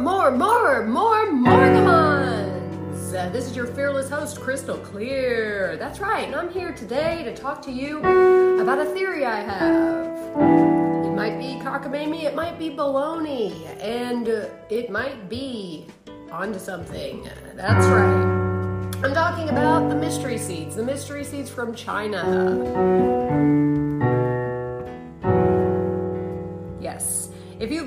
More, more, more, Morgellons. Uh, this is your fearless host, Crystal Clear. That's right, and I'm here today to talk to you about a theory I have. It might be cockamamie, it might be baloney, and uh, it might be onto something. That's right. I'm talking about the mystery seeds, the mystery seeds from China.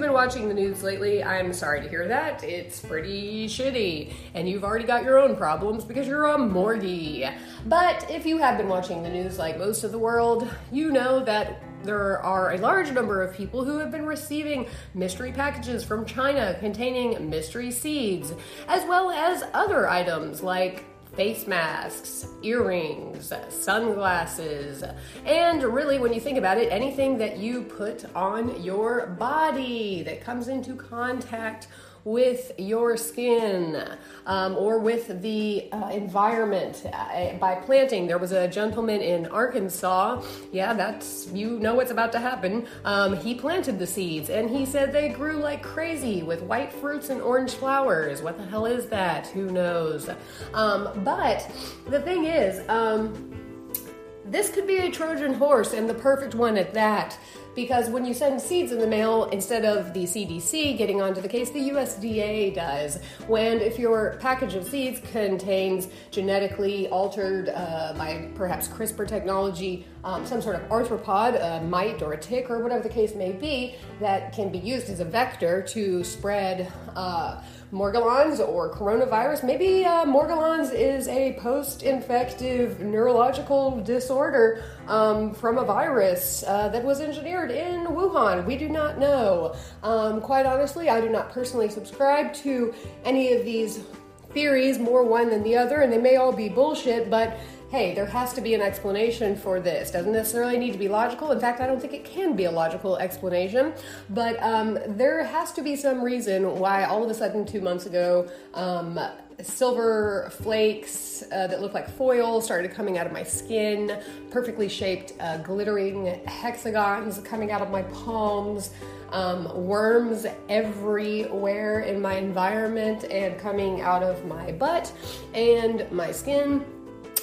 Been watching the news lately, I'm sorry to hear that. It's pretty shitty. And you've already got your own problems because you're a morgie. But if you have been watching the news like most of the world, you know that there are a large number of people who have been receiving mystery packages from China containing mystery seeds, as well as other items like face masks, earrings, sunglasses, and really, when you think about it, anything that you put on your body that comes into contact with your skin um, or with the uh, environment uh, by planting. There was a gentleman in Arkansas. Yeah, that's, you know what's about to happen. Um, he planted the seeds and he said they grew like crazy with white fruits and orange flowers. What the hell is that? Who knows? Um, but the thing is, um, this could be a Trojan horse and the perfect one at that because when you send seeds in the mail, instead of the CDC getting onto the case, the USDA does. When if your package of seeds contains genetically altered uh, by perhaps CRISPR technology, um, some sort of arthropod, a mite or a tick or whatever the case may be, that can be used as a vector to spread. Uh, or coronavirus. Maybe uh, is a post infective neurological disorder um, from a virus uh, that was engineered in Wuhan. We do not know. Um, quite honestly, I do not personally subscribe to any of these theories, more one than the other, and they may all be bullshit, but hey, there has to be an explanation for this. Doesn't necessarily need to be logical. In fact, I don't think it can be a logical explanation, but um, there has to be some reason why all of a sudden, two months ago, um, silver flakes uh, that look like foil started coming out of my skin, perfectly shaped, uh, glittering hexagons coming out of my palms. Um, worms everywhere in my environment and coming out of my butt and my skin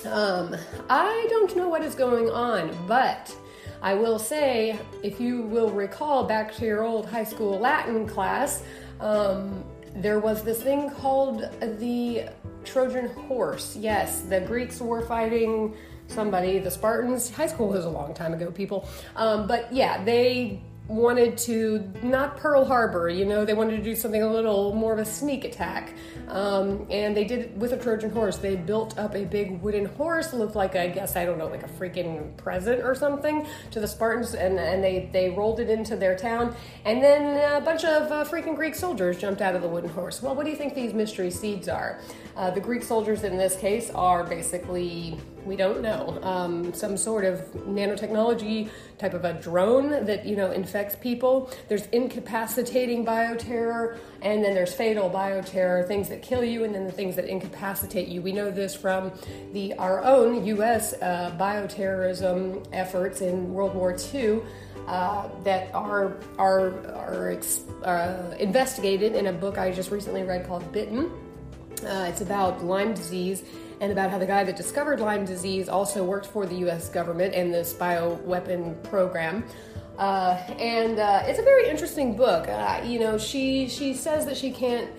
um, I don't know what is going on, but I will say, if you will recall back to your old high school Latin class, um, there was this thing called the Trojan horse. Yes, the Greeks were fighting somebody, the Spartans. High school was a long time ago, people. Um, but yeah, they wanted to not Pearl Harbor, you know, they wanted to do something a little more of a sneak attack. Um, and they did it with a Trojan horse. They built up a big wooden horse, looked like I guess I don't know, like a freaking present or something to the Spartans, and, and they they rolled it into their town. And then a bunch of uh, freaking Greek soldiers jumped out of the wooden horse. Well, what do you think these mystery seeds are? Uh, the Greek soldiers in this case are basically we don't know. Um, some sort of nanotechnology type of a drone that you know infects people. There's incapacitating bioterror and then there's fatal bioterror things that kill you and then the things that incapacitate you. We know this from the our own us uh, bioterrorism efforts in world war ii uh, that are are, are uh, investigated in a book I just recently read called Bitten. Uh, it's about Lyme disease and about how the guy that discovered Lyme disease also worked for the US government and this bioweapon program. Uh, and uh, it's a very interesting book. Uh, you know, she she says that she can't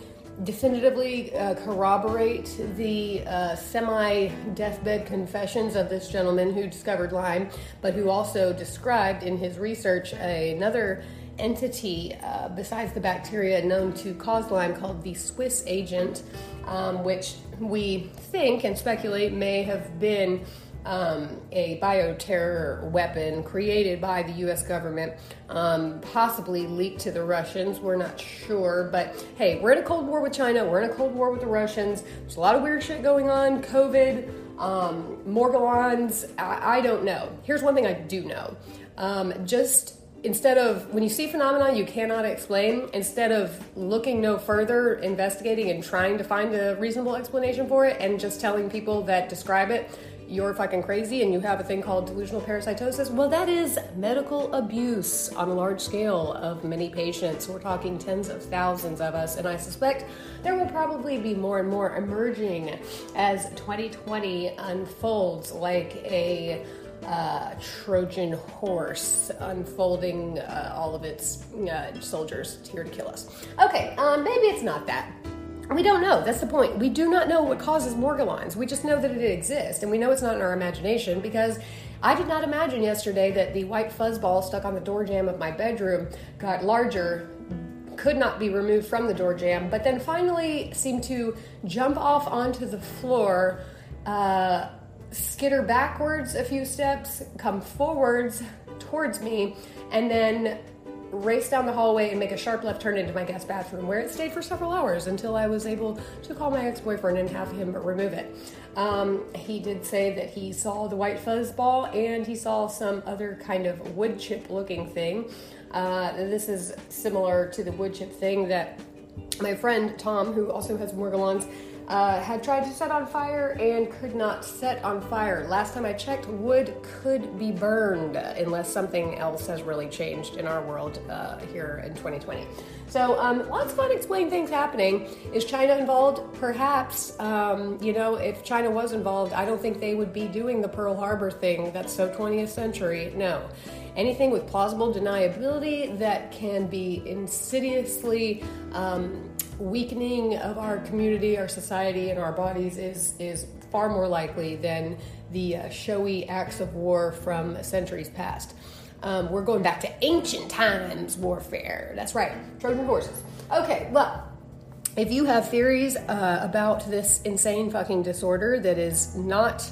definitively uh, corroborate the uh, semi deathbed confessions of this gentleman who discovered Lyme, but who also described in his research another entity uh, besides the bacteria known to cause Lyme called the Swiss agent, um, which we think and speculate may have been um, a bioterror weapon created by the US government, um, possibly leaked to the Russians. We're not sure, but hey, we're in a Cold War with China, we're in a Cold War with the Russians. There's a lot of weird shit going on COVID, um, Morgellons, I, I, don't know. Here's one thing I do know um, just instead of when you see phenomena you cannot explain instead of looking no further investigating and trying to find a reasonable explanation for it and just telling people that describe it you're fucking crazy and you have a thing called delusional parasitosis, well, that is medical abuse on a large scale of many patients. We're talking tens of thousands of us, and I suspect there will probably be more and more emerging as 2020 unfolds like a uh, Trojan horse unfolding uh, all of its uh, soldiers here to kill us. Okay, um, maybe it's not that. We don't know. That's the point. We do not know what causes Morgellons. We just know that it exists, and we know it's not in our imagination because I did not imagine yesterday that the white fuzzball stuck on the door jamb of my bedroom got larger, could not be removed from the door jamb, but then finally seemed to jump off onto the floor, uh, skitter backwards a few steps, come forwards towards me, and then race down the hallway and make a sharp left turn into my guest bathroom, where it stayed for several hours until I was able to call my ex boyfriend and have him remove it. Um, he did say that he saw the white fuzz ball and he saw some other kind of wood chip looking thing. Uh, this is similar to the wood chip thing that my friend Tom, who also has Morgellons, uh, had tried to set on fire and could not set on fire. Last time I checked, wood could be burned unless something else has really changed in our world uh, here in 2020. So, um, lots of unexplained things happening. Is China involved? Perhaps. Um, you know, if China was involved, I don't think they would be doing the Pearl Harbor thing that's so 20th century. No. Anything with plausible deniability that can be insidiously um, weakening of our community, our society, and our bodies is is far more likely than the uh, showy acts of war from centuries past. Um, we're going back to ancient times warfare. That's right, Trojan horses. Okay, well, if you have theories uh, about this insane fucking disorder that is not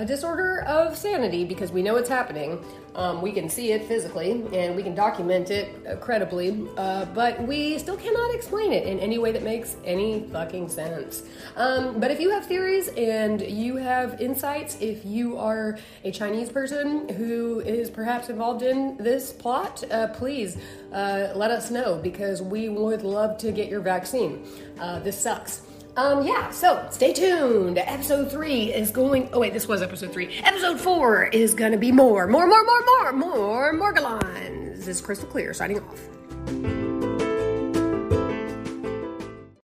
a disorder of sanity because we know it's happening. Um, we can see it physically and we can document it credibly, uh, but we still cannot explain it in any way that makes any fucking sense. Um, but if you have theories and you have insights, if you are a Chinese person who is perhaps involved in this plot, uh, please uh, let us know because we would love to get your vaccine. Uh, this sucks. Um, yeah, so stay tuned. Episode three is going. Oh, wait, this was episode three. Episode four is gonna be more, more, more, more, more, more Morgellons. This is Crystal Clear signing off.